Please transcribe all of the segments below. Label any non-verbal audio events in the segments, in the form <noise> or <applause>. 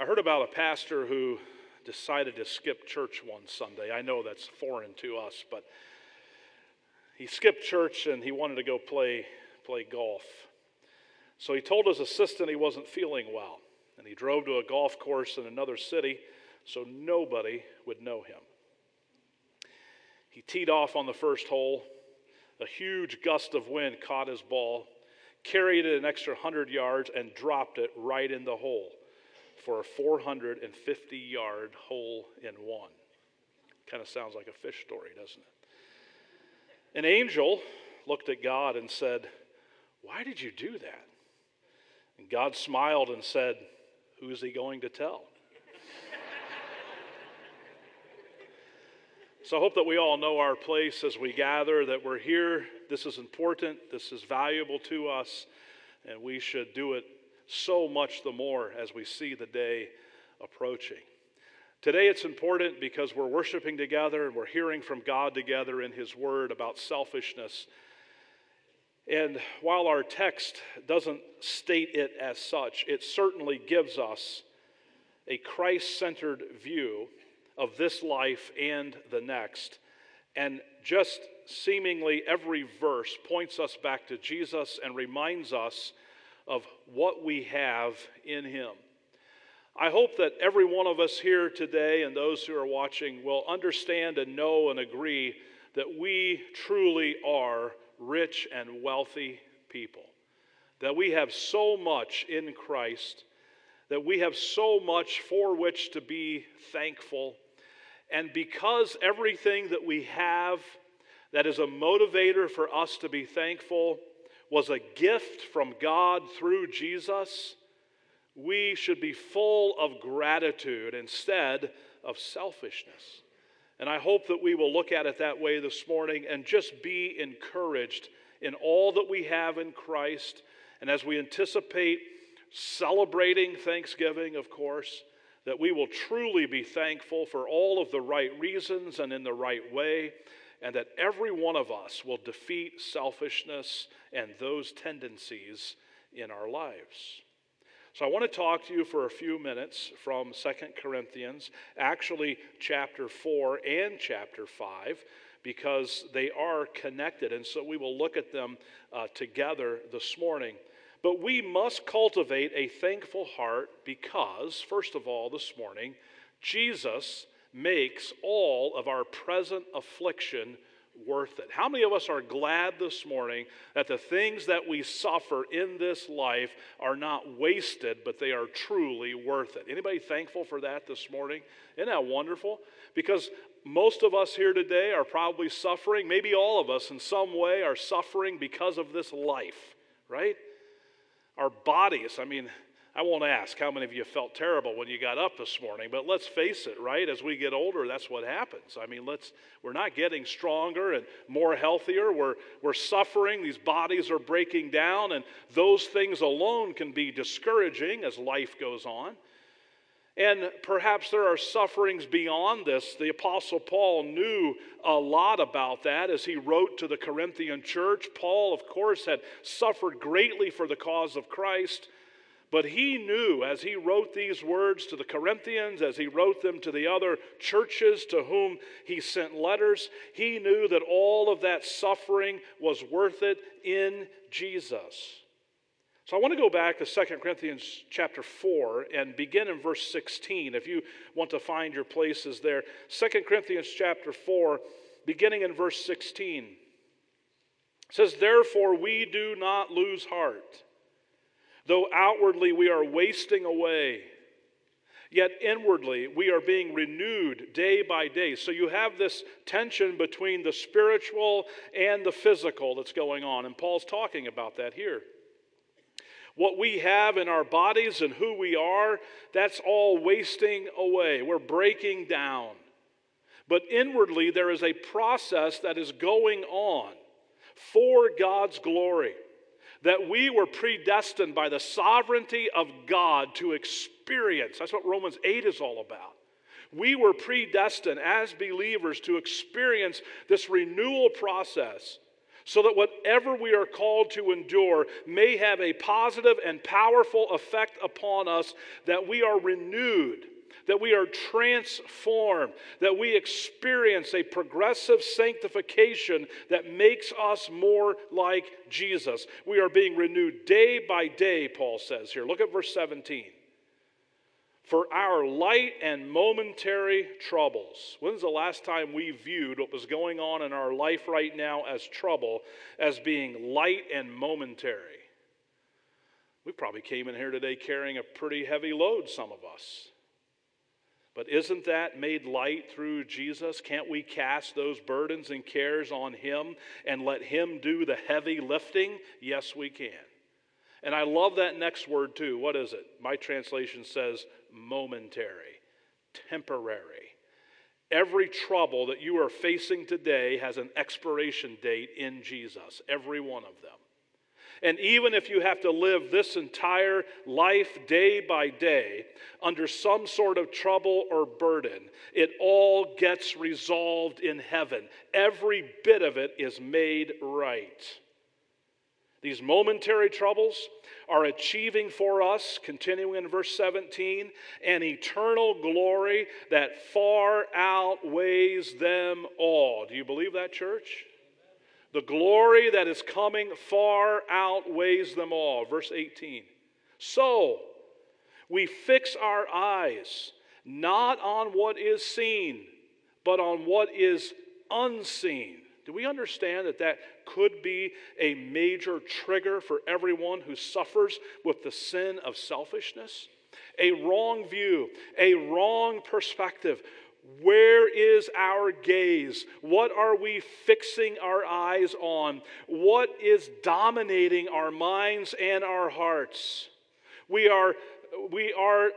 I heard about a pastor who decided to skip church one Sunday. I know that's foreign to us, but he skipped church and he wanted to go play, play golf. So he told his assistant he wasn't feeling well, and he drove to a golf course in another city so nobody would know him. He teed off on the first hole. A huge gust of wind caught his ball, carried it an extra 100 yards, and dropped it right in the hole for a 450 yard hole in one. Kind of sounds like a fish story, doesn't it? An angel looked at God and said, Why did you do that? And God smiled and said, Who's he going to tell? <laughs> so I hope that we all know our place as we gather, that we're here. This is important, this is valuable to us, and we should do it so much the more as we see the day approaching. Today it's important because we're worshiping together and we're hearing from God together in His Word about selfishness. And while our text doesn't state it as such, it certainly gives us a Christ centered view of this life and the next. And just seemingly every verse points us back to Jesus and reminds us of what we have in Him. I hope that every one of us here today and those who are watching will understand and know and agree that we truly are rich and wealthy people. That we have so much in Christ, that we have so much for which to be thankful. And because everything that we have that is a motivator for us to be thankful was a gift from God through Jesus, we should be full of gratitude instead of selfishness. And I hope that we will look at it that way this morning and just be encouraged in all that we have in Christ. And as we anticipate celebrating Thanksgiving, of course, that we will truly be thankful for all of the right reasons and in the right way and that every one of us will defeat selfishness and those tendencies in our lives. So I want to talk to you for a few minutes from Second Corinthians, actually chapter 4 and chapter 5, because they are connected. And so we will look at them uh, together this morning. But we must cultivate a thankful heart because, first of all, this morning, Jesus makes all of our present affliction worth it. How many of us are glad this morning that the things that we suffer in this life are not wasted, but they are truly worth it? Anybody thankful for that this morning? Isn't that wonderful? Because most of us here today are probably suffering, maybe all of us in some way are suffering because of this life, right? Our bodies, I mean, I won't ask how many of you felt terrible when you got up this morning, but let's face it, right? As we get older, that's what happens. I mean, let's we're not getting stronger and more healthier. We're we're suffering, these bodies are breaking down, and those things alone can be discouraging as life goes on. And perhaps there are sufferings beyond this. The Apostle Paul knew a lot about that as he wrote to the Corinthian church. Paul, of course, had suffered greatly for the cause of Christ. But he knew as he wrote these words to the Corinthians, as he wrote them to the other churches to whom he sent letters, he knew that all of that suffering was worth it in Jesus. So I want to go back to 2 Corinthians chapter 4 and begin in verse 16 if you want to find your places there. 2 Corinthians chapter 4 beginning in verse 16 says therefore we do not lose heart Though outwardly we are wasting away, yet inwardly we are being renewed day by day. So you have this tension between the spiritual and the physical that's going on. And Paul's talking about that here. What we have in our bodies and who we are, that's all wasting away. We're breaking down. But inwardly, there is a process that is going on for God's glory that we were predestined by the sovereignty of God to experience. That's what Romans 8 is all about. We were predestined as believers to experience this renewal process so that whatever we are called to endure may have a positive and powerful effect upon us, that we are renewed, that we are transformed, that we experience a progressive sanctification that makes us more like Jesus. We are being renewed day by day, Paul says here. Look at verse 17 for our light and momentary troubles. When's the last time we viewed what was going on in our life right now as trouble as being light and momentary? We probably came in here today carrying a pretty heavy load, some of us. But isn't that made light through Jesus? Can't we cast those burdens and cares on Him and let Him do the heavy lifting? Yes, we can. And I love that next word too. What is it? My translation says momentary, temporary. Every trouble that you are facing today has an expiration date in Jesus, every one of them. And even if you have to live this entire life day by day under some sort of trouble or burden, it all gets resolved in heaven. Every bit of it is made right. These momentary troubles are achieving for us, continuing in verse 17, an eternal glory that far outweighs them all. Do you believe that, church? The glory that is coming far outweighs them all. Verse 18. So, we fix our eyes not on what is seen, but on what is unseen. Do we understand that that could be a major trigger for everyone who suffers with the sin of selfishness? A wrong view, a wrong perspective. Where is our gaze? What are we fixing our eyes on? What is dominating our minds and our hearts? We are, we are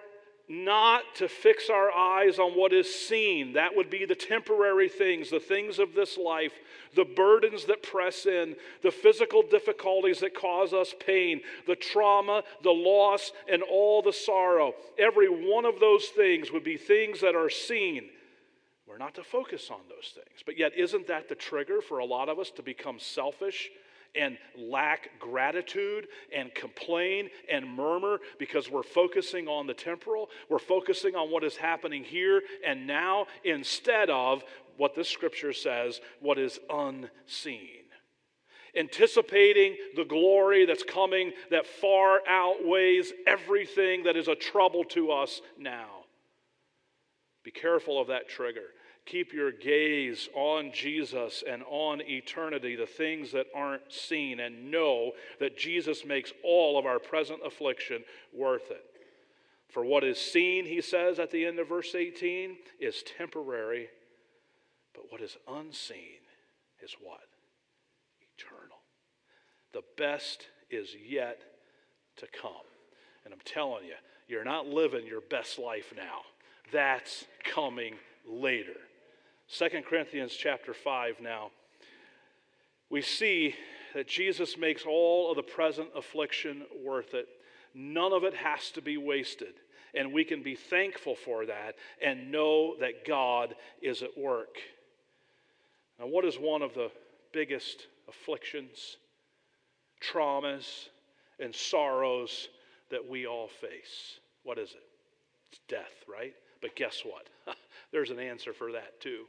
not to fix our eyes on what is seen. That would be the temporary things, the things of this life, the burdens that press in, the physical difficulties that cause us pain, the trauma, the loss, and all the sorrow. Every one of those things would be things that are seen. Not to focus on those things. But yet, isn't that the trigger for a lot of us to become selfish and lack gratitude and complain and murmur because we're focusing on the temporal. We're focusing on what is happening here and now instead of what this scripture says, what is unseen. Anticipating the glory that's coming that far outweighs everything that is a trouble to us now. Be careful of that trigger. Keep your gaze on Jesus and on eternity, the things that aren't seen, and know that Jesus makes all of our present affliction worth it. For what is seen, he says at the end of verse 18, is temporary, but what is unseen is what? Eternal. The best is yet to come. And I'm telling you, you're not living your best life now. That's coming later. 2 Corinthians chapter 5 now. We see that Jesus makes all of the present affliction worth it. None of it has to be wasted. And we can be thankful for that and know that God is at work. Now, what is one of the biggest afflictions, traumas, and sorrows that we all face? What is it? It's death, right? But guess what? <laughs> There's an answer for that too.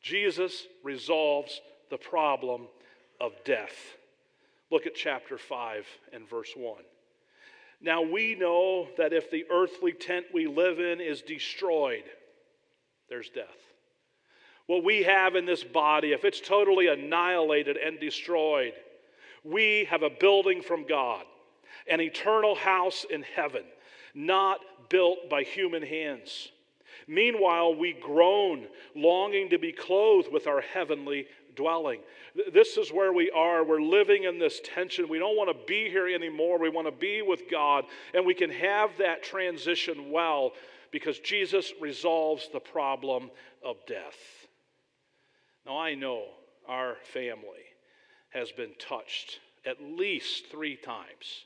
Jesus resolves the problem of death. Look at chapter 5 and verse 1. Now we know that if the earthly tent we live in is destroyed, there's death. What we have in this body, if it's totally annihilated and destroyed, we have a building from God, an eternal house in heaven, not built by human hands. Meanwhile, we groan, longing to be clothed with our heavenly dwelling. This is where we are. We're living in this tension. We don't want to be here anymore. We want to be with God. And we can have that transition well because Jesus resolves the problem of death. Now, I know our family has been touched at least three times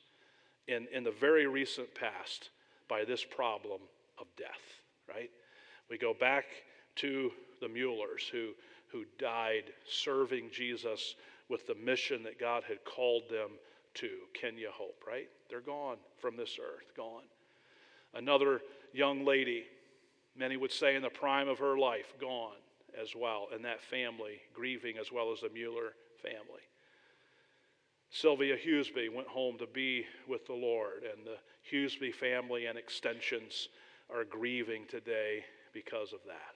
in, in the very recent past by this problem of death, right? We go back to the Muellers who, who died serving Jesus with the mission that God had called them to. You hope, right? They're gone from this earth, gone. Another young lady, many would say in the prime of her life, gone as well, and that family grieving as well as the Mueller family. Sylvia Hughesby went home to be with the Lord, and the Hughesby family and extensions are grieving today because of that.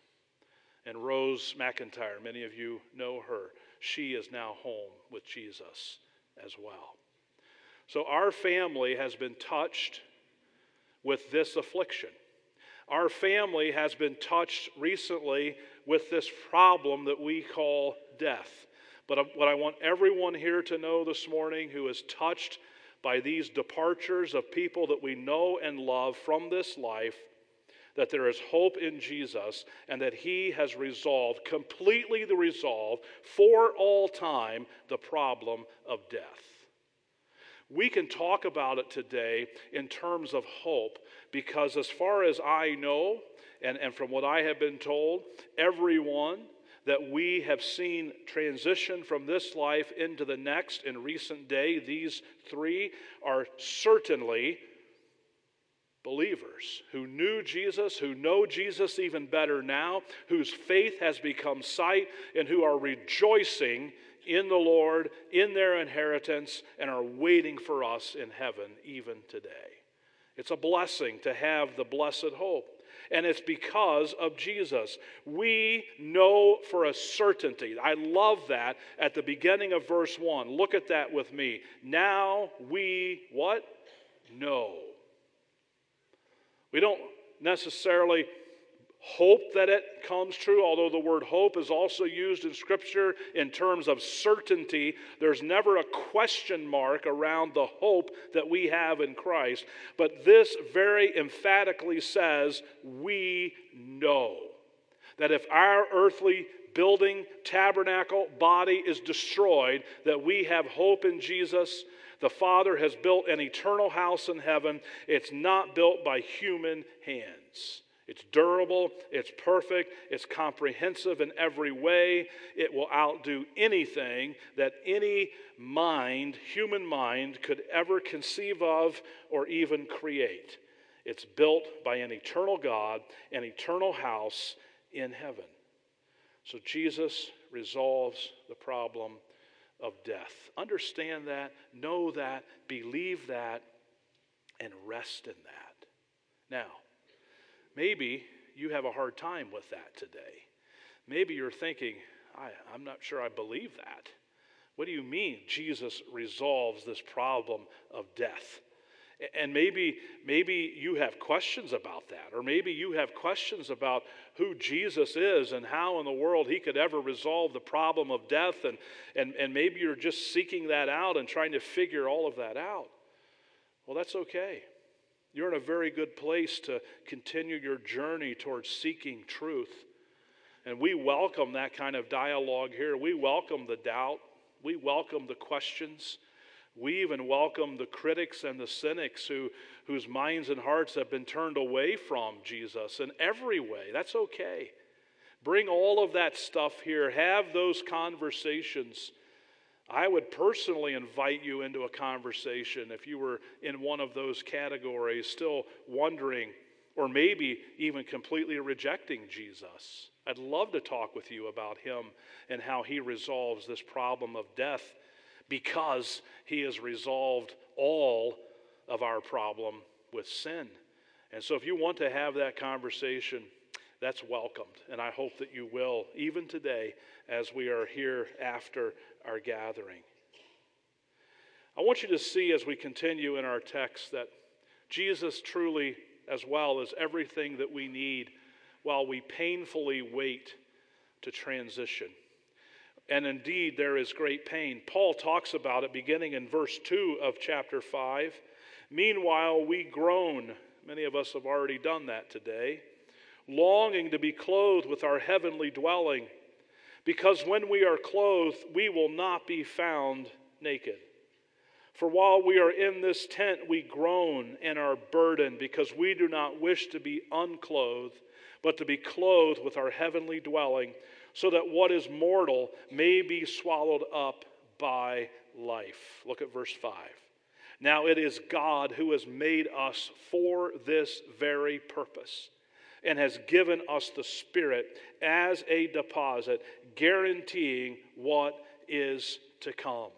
And Rose McIntyre, many of you know her, she is now home with Jesus as well. So our family has been touched with this affliction. Our family has been touched recently with this problem that we call death. But what I want everyone here to know this morning who is touched by these departures of people that we know and love from this life that there is hope in Jesus and that he has resolved, completely the resolve for all time, the problem of death. We can talk about it today in terms of hope because, as far as I know, and, and from what I have been told, everyone that we have seen transition from this life into the next in recent day, these three are certainly believers who knew Jesus, who know Jesus even better now, whose faith has become sight, and who are rejoicing in the Lord, in their inheritance, and are waiting for us in heaven even today. It's a blessing to have the blessed hope. And it's because of Jesus. We know for a certainty. I love that at the beginning of verse 1. Look at that with me. Now we what? Know. We don't necessarily hope that it comes true, although the word hope is also used in Scripture in terms of certainty. There's never a question mark around the hope that we have in Christ. But this very emphatically says, We know that if our earthly building, tabernacle, body is destroyed, that we have hope in Jesus. The Father has built an eternal house in heaven. It's not built by human hands. It's durable, it's perfect, it's comprehensive in every way. It will outdo anything that any mind, human mind, could ever conceive of or even create. It's built by an eternal God, an eternal house in heaven. So Jesus resolves the problem of death. Understand that, know that, believe that, and rest in that. Now, Maybe you have a hard time with that today. Maybe you're thinking, I, am not sure I believe that. What do you mean Jesus resolves this problem of death? And maybe, maybe you have questions about that, or maybe you have questions about who Jesus is and how in the world he could ever resolve the problem of death, and, and, and maybe you're just seeking that out and trying to figure all of that out. Well, that's okay. You're in a very good place to continue your journey towards seeking truth. And we welcome that kind of dialogue here. We welcome the doubt. We welcome the questions. We even welcome the critics and the cynics who, whose minds and hearts have been turned away from Jesus in every way. That's okay. Bring all of that stuff here. Have those conversations. I would personally invite you into a conversation if you were in one of those categories, still wondering or maybe even completely rejecting Jesus. I'd love to talk with you about him and how he resolves this problem of death because he has resolved all of our problem with sin. And so, if you want to have that conversation, that's welcomed. And I hope that you will, even today, as we are here after our gathering. I want you to see as we continue in our text that Jesus truly, as well, is everything that we need while we painfully wait to transition. And indeed, there is great pain. Paul talks about it beginning in verse 2 of chapter 5. Meanwhile, we groan. Many of us have already done that today. Longing to be clothed with our heavenly dwelling because when we are clothed, we will not be found naked. For while we are in this tent, we groan and are burdened because we do not wish to be unclothed, but to be clothed with our heavenly dwelling, so that what is mortal may be swallowed up by life. Look at verse 5. Now it is God who has made us for this very purpose and has given us the Spirit as a deposit, guaranteeing what is to come.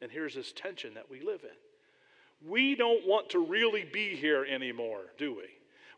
And here's this tension that we live in. We don't want to really be here anymore, do we?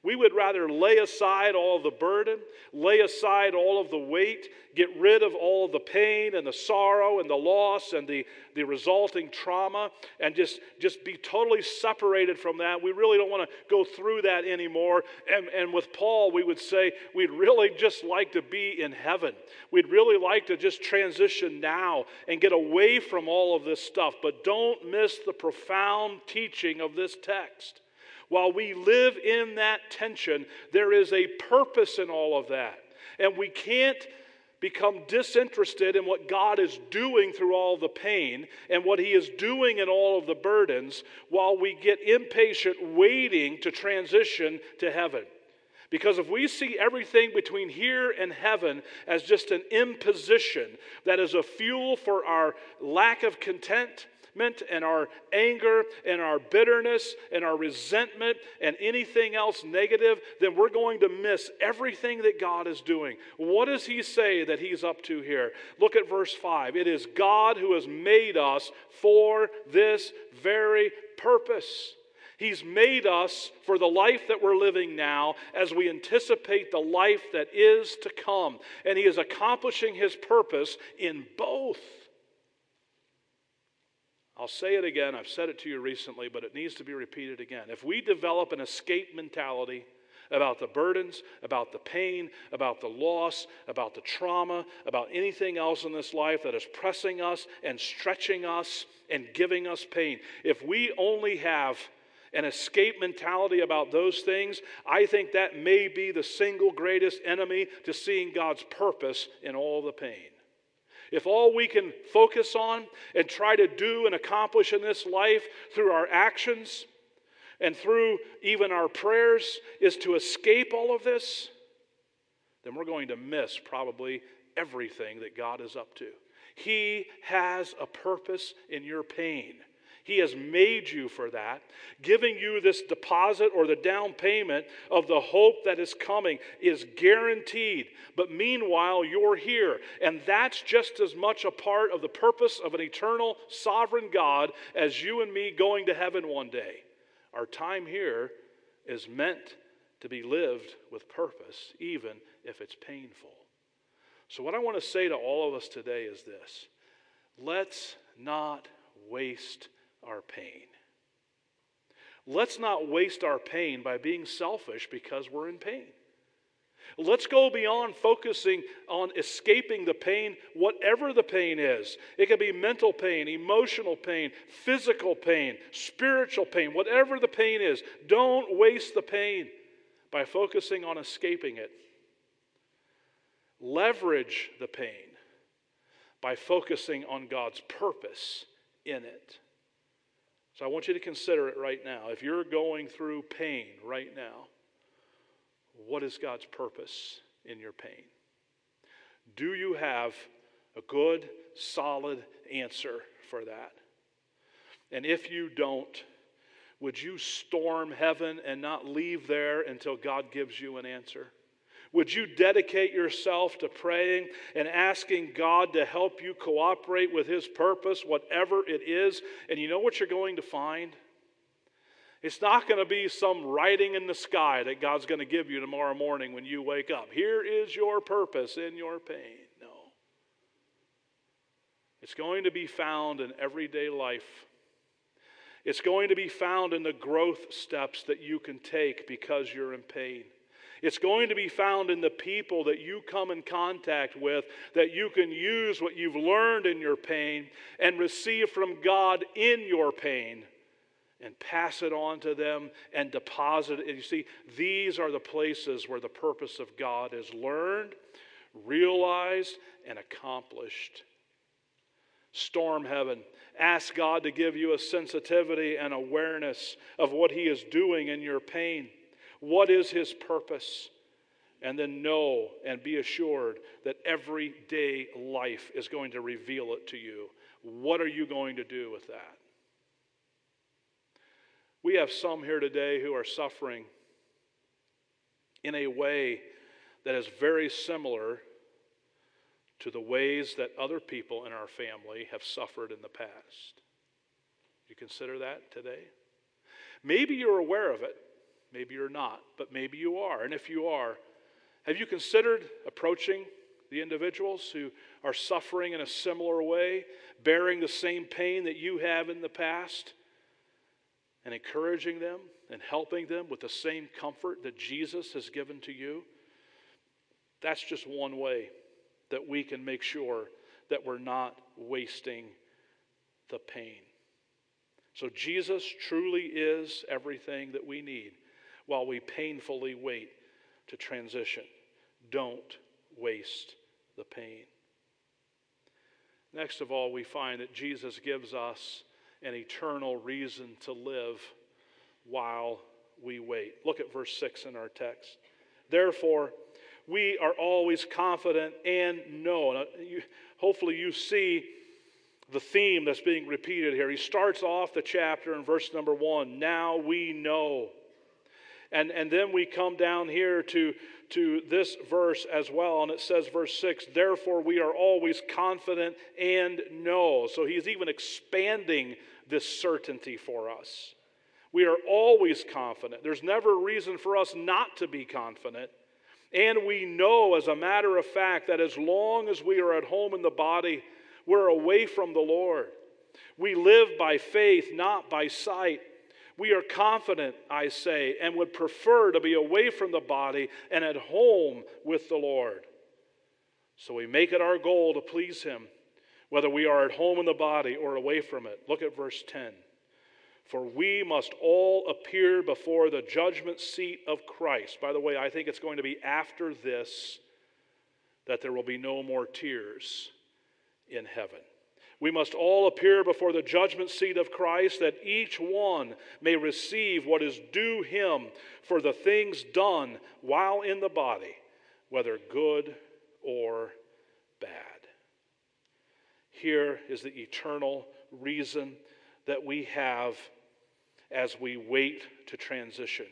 We would rather lay aside all the burden, lay aside all of the weight, get rid of all the pain and the sorrow and the loss and the, the resulting trauma, and just, just be totally separated from that. We really don't want to go through that anymore. And, and with Paul, we would say we'd really just like to be in heaven. We'd really like to just transition now and get away from all of this stuff. But don't miss the profound teaching of this text. While we live in that tension, there is a purpose in all of that. And we can't become disinterested in what God is doing through all the pain and what He is doing in all of the burdens while we get impatient waiting to transition to heaven. Because if we see everything between here and heaven as just an imposition that is a fuel for our lack of content, and our anger and our bitterness and our resentment and anything else negative, then we're going to miss everything that God is doing. What does He say that He's up to here? Look at verse 5. It is God who has made us for this very purpose. He's made us for the life that we're living now as we anticipate the life that is to come. And He is accomplishing His purpose in both. I'll say it again. I've said it to you recently, but it needs to be repeated again. If we develop an escape mentality about the burdens, about the pain, about the loss, about the trauma, about anything else in this life that is pressing us and stretching us and giving us pain, if we only have an escape mentality about those things, I think that may be the single greatest enemy to seeing God's purpose in all the pain. If all we can focus on and try to do and accomplish in this life through our actions and through even our prayers is to escape all of this, then we're going to miss probably everything that God is up to. He has a purpose in your pain. He has made you for that, giving you this deposit or the down payment of the hope that is coming is guaranteed. But meanwhile, you're here. And that's just as much a part of the purpose of an eternal sovereign God as you and me going to heaven one day. Our time here is meant to be lived with purpose, even if it's painful. So, what I want to say to all of us today is this let's not waste our pain. Let's not waste our pain by being selfish because we're in pain. Let's go beyond focusing on escaping the pain, whatever the pain is. It can be mental pain, emotional pain, physical pain, spiritual pain, whatever the pain is. Don't waste the pain by focusing on escaping it. Leverage the pain by focusing on God's purpose in it. So I want you to consider it right now. If you're going through pain right now, what is God's purpose in your pain? Do you have a good, solid answer for that? And if you don't, would you storm heaven and not leave there until God gives you an answer? Would you dedicate yourself to praying and asking God to help you cooperate with His purpose, whatever it is? And you know what you're going to find? It's not going to be some writing in the sky that God's going to give you tomorrow morning when you wake up. Here is your purpose in your pain. No. It's going to be found in everyday life. It's going to be found in the growth steps that you can take because you're in pain. It's going to be found in the people that you come in contact with, that you can use what you've learned in your pain and receive from God in your pain and pass it on to them and deposit it. You see, these are the places where the purpose of God is learned, realized, and accomplished. Storm heaven. Ask God to give you a sensitivity and awareness of what He is doing in your pain. What is his purpose? And then know and be assured that everyday life is going to reveal it to you. What are you going to do with that? We have some here today who are suffering in a way that is very similar to the ways that other people in our family have suffered in the past. You consider that today? Maybe you're aware of it, maybe you're not, but maybe you are. And if you are, have you considered approaching the individuals who are suffering in a similar way, bearing the same pain that you have in the past, and encouraging them and helping them with the same comfort that Jesus has given to you? That's just one way that we can make sure that we're not wasting the pain. So, Jesus truly is everything that we need while we painfully wait to transition. Don't waste the pain. Next of all, we find that Jesus gives us an eternal reason to live while we wait. Look at verse 6 in our text. Therefore, we are always confident and know. Hopefully, you see the theme that's being repeated here. He starts off the chapter in verse number one Now we know. And, and then we come down here to, to this verse as well, and it says, verse 6, therefore we are always confident and know. So he's even expanding this certainty for us. We are always confident. There's never a reason for us not to be confident. And we know, as a matter of fact, that as long as we are at home in the body, we're away from the Lord. We live by faith, not by sight. We are confident, I say, and would prefer to be away from the body and at home with the Lord. So we make it our goal to please Him, whether we are at home in the body or away from it. Look at verse 10. For we must all appear before the judgment seat of Christ. By the way, I think it's going to be after this that there will be no more tears in heaven. We must all appear before the judgment seat of Christ that each one may receive what is due him for the things done while in the body, whether good or bad. Here is the eternal reason that we have as we wait to transition.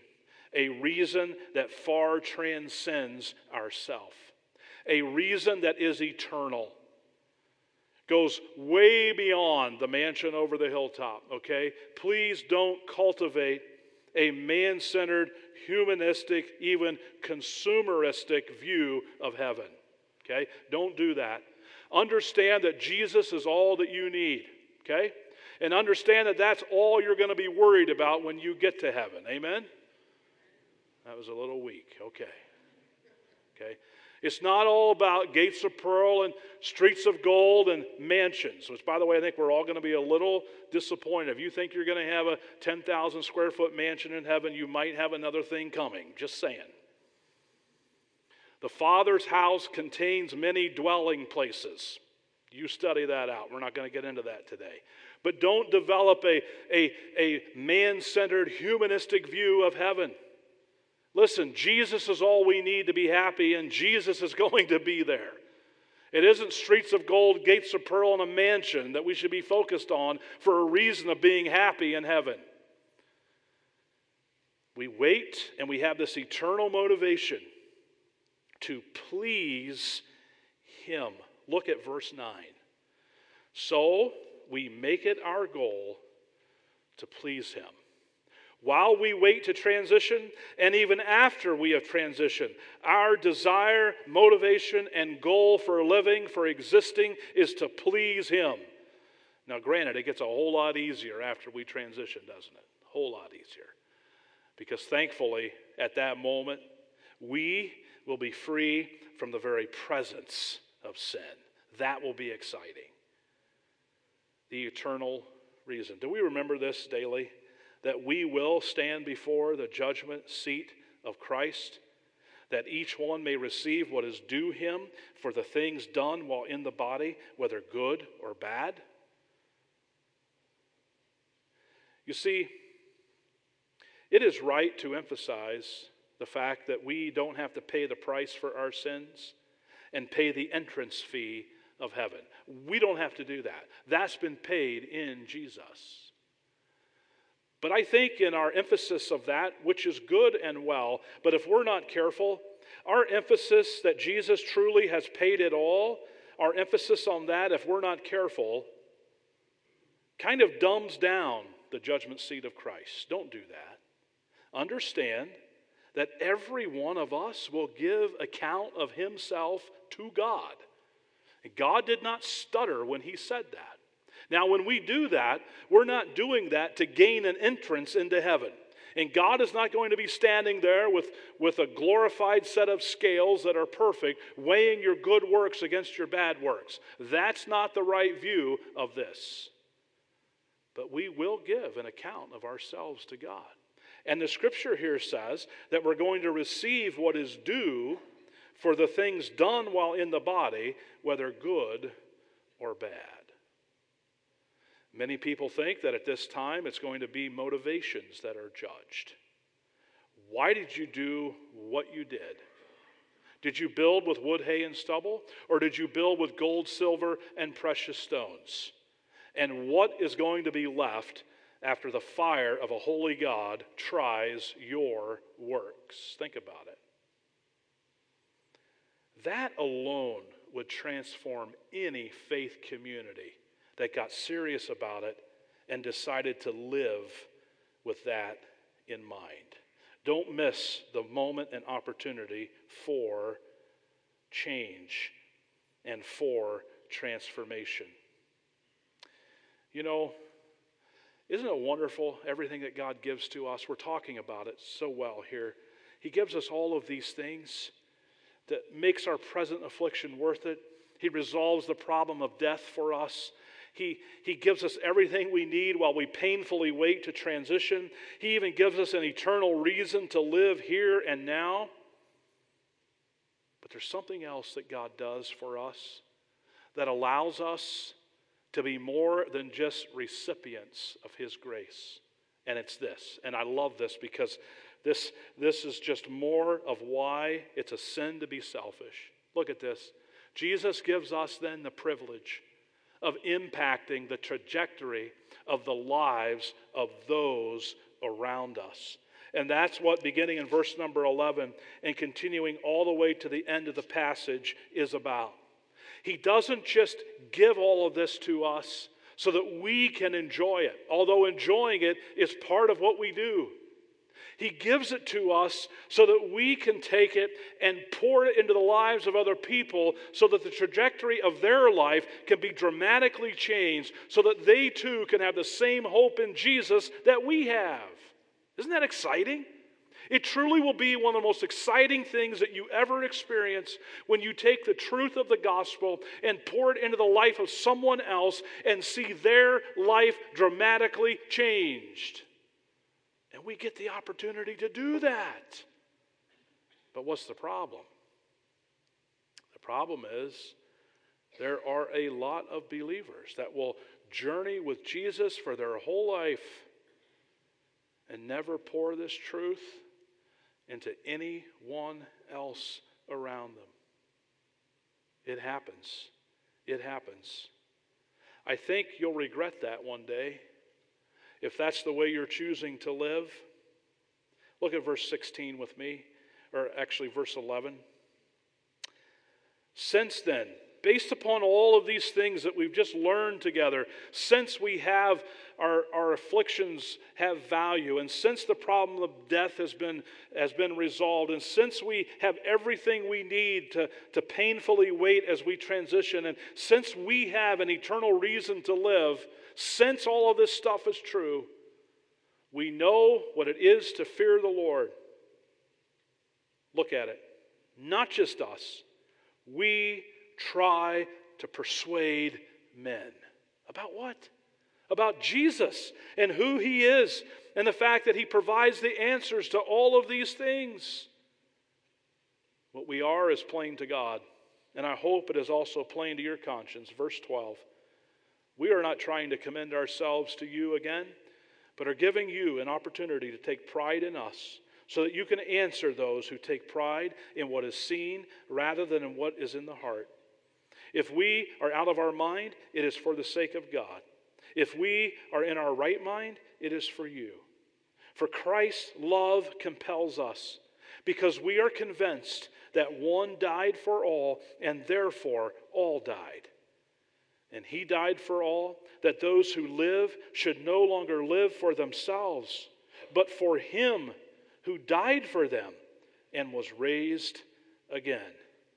A reason that far transcends ourself. A reason that is eternal. Goes way beyond the mansion over the hilltop, okay? Please don't cultivate a man centered, humanistic, even consumeristic view of heaven, okay? Don't do that. Understand that Jesus is all that you need, okay? and understand that that's all you're going to be worried about when you get to heaven. Amen? That was a little weak. Okay. Okay. It's not all about gates of pearl and streets of gold and mansions, which, by the way, I think we're all going to be a little disappointed. If you think you're going to have a 10,000 square foot mansion in heaven, you might have another thing coming. Just saying. The Father's house contains many dwelling places. You study that out. We're not going to get into that today. But don't develop a, a, a man centered, humanistic view of heaven. Listen, Jesus is all we need to be happy, and Jesus is <laughs> going to be there. It isn't streets of gold, gates of pearl, and a mansion that we should be focused on for a reason of being happy in heaven. We wait and we have this eternal motivation to please Him. Look at verse 9. So we make it our goal to please Him. While we wait to transition, and even after we have transitioned, our desire, motivation, and goal for living, for existing, is to please Him. Now, granted, it gets a whole lot easier after we transition, doesn't it? A whole lot easier. Because thankfully, at that moment, we will be free from the very presence of sin. That will be exciting. The eternal reason. Do we remember this daily? That we will stand before the judgment seat of Christ, that each one may receive what is due him for the things done while in the body, whether good or bad. You see, it is right to emphasize the fact that we don't have to pay the price for our sins and pay the entrance fee of heaven. We don't have to do that. That's been paid in Jesus. But I think in our emphasis of that, which is good and well, but if we're not careful, our emphasis that Jesus truly has paid it all, our emphasis on that, if we're not careful, kind of dumbs down the judgment seat of Christ. Don't do that. Understand that every one of us will give account of himself to God. God did not stutter when he said that. Now, when we do that, we're not doing that to gain an entrance into heaven. And God is not going to be standing there with, with a glorified set of scales that are perfect, weighing your good works against your bad works. That's not the right view of this. But we will give an account of ourselves to God. And the scripture here says that we're going to receive what is due for the things done while in the body, whether good or bad. Many people think that at this time it's going to be motivations that are judged. Why did you do what you did? Did you build with wood, hay, and stubble? Or did you build with gold, silver, and precious stones? And what is going to be left after the fire of a holy God tries your works? Think about it. That alone would transform any faith community that got serious about it and decided to live with that in mind. Don't miss the moment and opportunity for change and for transformation. You know, isn't it wonderful everything that God gives to us? We're talking about it so well here. He gives us all of these things that makes our present affliction worth it. He resolves the problem of death for us. He, he gives us everything we need while we painfully wait to transition. He even gives us an eternal reason to live here and now. But there's something else that God does for us that allows us to be more than just recipients of His grace. And it's this. And I love this because this, this is just more of why it's a sin to be selfish. Look at this. Jesus gives us then the privilege of impacting the trajectory of the lives of those around us. And that's what, beginning in verse number 11 and continuing all the way to the end of the passage, is about. He doesn't just give all of this to us so that we can enjoy it, although enjoying it is part of what we do. He gives it to us so that we can take it and pour it into the lives of other people so that the trajectory of their life can be dramatically changed so that they too can have the same hope in Jesus that we have. Isn't that exciting? It truly will be one of the most exciting things that you ever experience when you take the truth of the gospel and pour it into the life of someone else and see their life dramatically changed. And we get the opportunity to do that. But what's the problem? The problem is there are a lot of believers that will journey with Jesus for their whole life and never pour this truth into anyone else around them. It happens. It happens. I think you'll regret that one day if that's the way you're choosing to live, look at verse 16 with me, or actually verse 11. Since then, based upon all of these things that we've just learned together, since we have our, our afflictions have value, and since the problem of death has been, has been resolved, and since we have everything we need to, to painfully wait as we transition, and since we have an eternal reason to live, since all of this stuff is true, we know what it is to fear the Lord. Look at it. Not just us. We try to persuade men. About what? About Jesus and who he is and the fact that he provides the answers to all of these things. What we are is plain to God, and I hope it is also plain to your conscience. Verse 12. We are not trying to commend ourselves to you again, but are giving you an opportunity to take pride in us so that you can answer those who take pride in what is seen rather than in what is in the heart. If we are out of our mind, it is for the sake of God. If we are in our right mind, it is for you. For Christ's love compels us, because we are convinced that one died for all, and therefore all died. And he died for all, that those who live should no longer live for themselves, but for him who died for them and was raised again.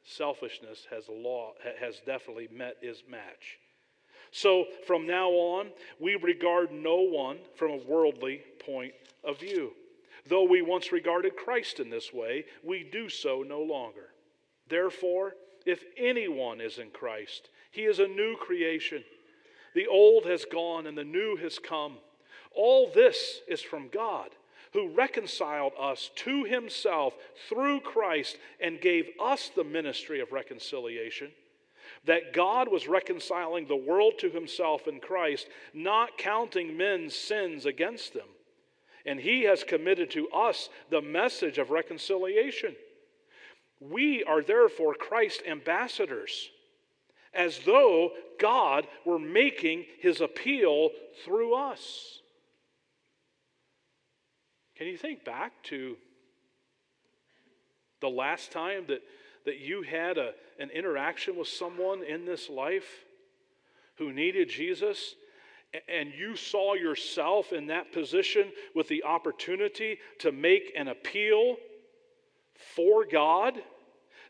Selfishness has, law, has definitely met its match. So from now on, we regard no one from a worldly point of view. Though we once regarded Christ in this way, we do so no longer. Therefore, if anyone is in Christ, he is a new creation. The old has gone and the new has come. All this is from God, who reconciled us to himself through Christ and gave us the ministry of reconciliation. That God was reconciling the world to himself in Christ, not counting men's sins against them and he has committed to us the message of reconciliation. We are therefore Christ's ambassadors, as though God were making his appeal through us. Can you think back to the last time that, that you had a, an interaction with someone in this life who needed Jesus and you saw yourself in that position with the opportunity to make an appeal for God,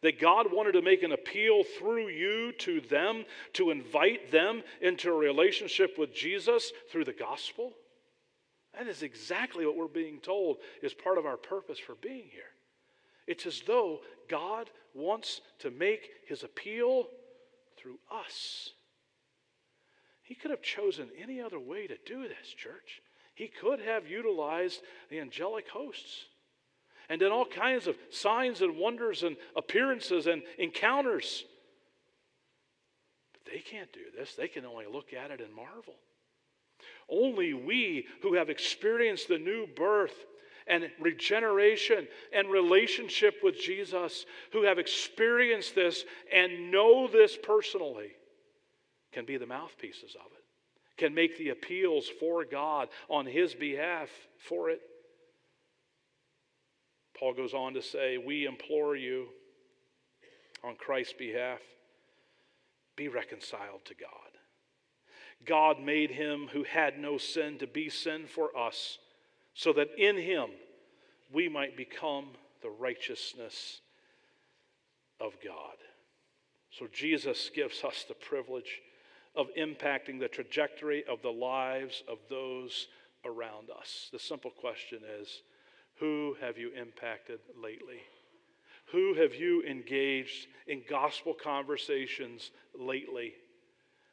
that God wanted to make an appeal through you to them to invite them into a relationship with Jesus through the gospel? That is exactly what we're being told is part of our purpose for being here. It's as though God wants to make his appeal through us. He could have chosen any other way to do this, church. He could have utilized the angelic hosts and done all kinds of signs and wonders and appearances and encounters. But they can't do this. They can only look at it and marvel. Only we who have experienced the new birth and regeneration and relationship with Jesus, who have experienced this and know this personally, can be the mouthpieces of it, can make the appeals for God on His behalf for it. Paul goes on to say, We implore you on Christ's behalf, be reconciled to God. God made him who had no sin to be sin for us, so that in him we might become the righteousness of God. So Jesus gives us the privilege of impacting the trajectory of the lives of those around us. The simple question is who have you impacted lately? Who have you engaged in gospel conversations lately?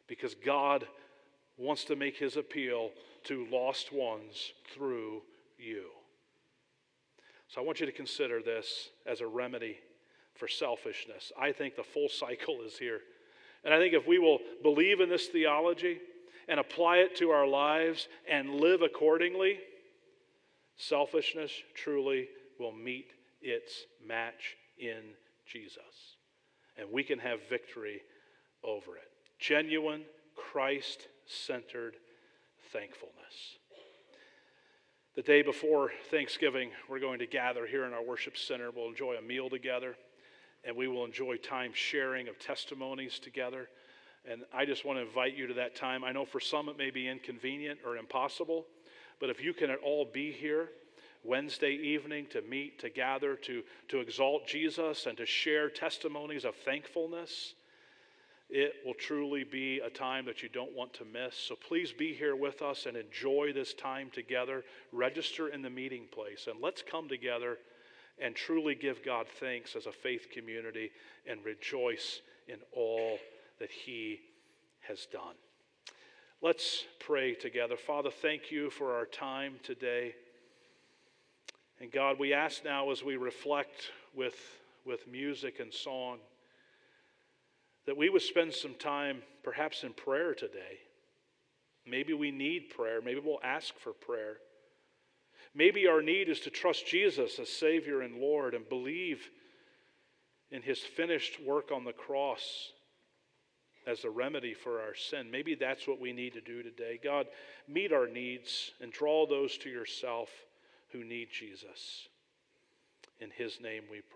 Because God wants to make his appeal to lost ones through you. So I want you to consider this as a remedy for selfishness. I think the full cycle is here. And I think if we will believe in this theology and apply it to our lives and live accordingly, selfishness truly will meet its match in Jesus. And we can have victory over it. Genuine, Christ centered thankfulness. The day before Thanksgiving, we're going to gather here in our worship center. We'll enjoy a meal together and we will enjoy time sharing of testimonies together. And I just want to invite you to that time. I know for some it may be inconvenient or impossible, but if you can at all be here Wednesday evening to meet, to gather, to, to exalt Jesus, and to share testimonies of thankfulness, it will truly be a time that you don't want to miss. So please be here with us and enjoy this time together. Register in the meeting place, and let's come together and truly give God thanks as a faith community and rejoice in all that He has done. Let's pray together. Father, thank you for our time today. And God, we ask now as we reflect with, with music and song that we would spend some time perhaps in prayer today. Maybe we need prayer. Maybe we'll ask for prayer. Maybe our need is to trust Jesus as Savior and Lord and believe in His finished work on the cross as a remedy for our sin. Maybe that's what we need to do today. God, meet our needs and draw those to yourself who need Jesus. In his name we pray.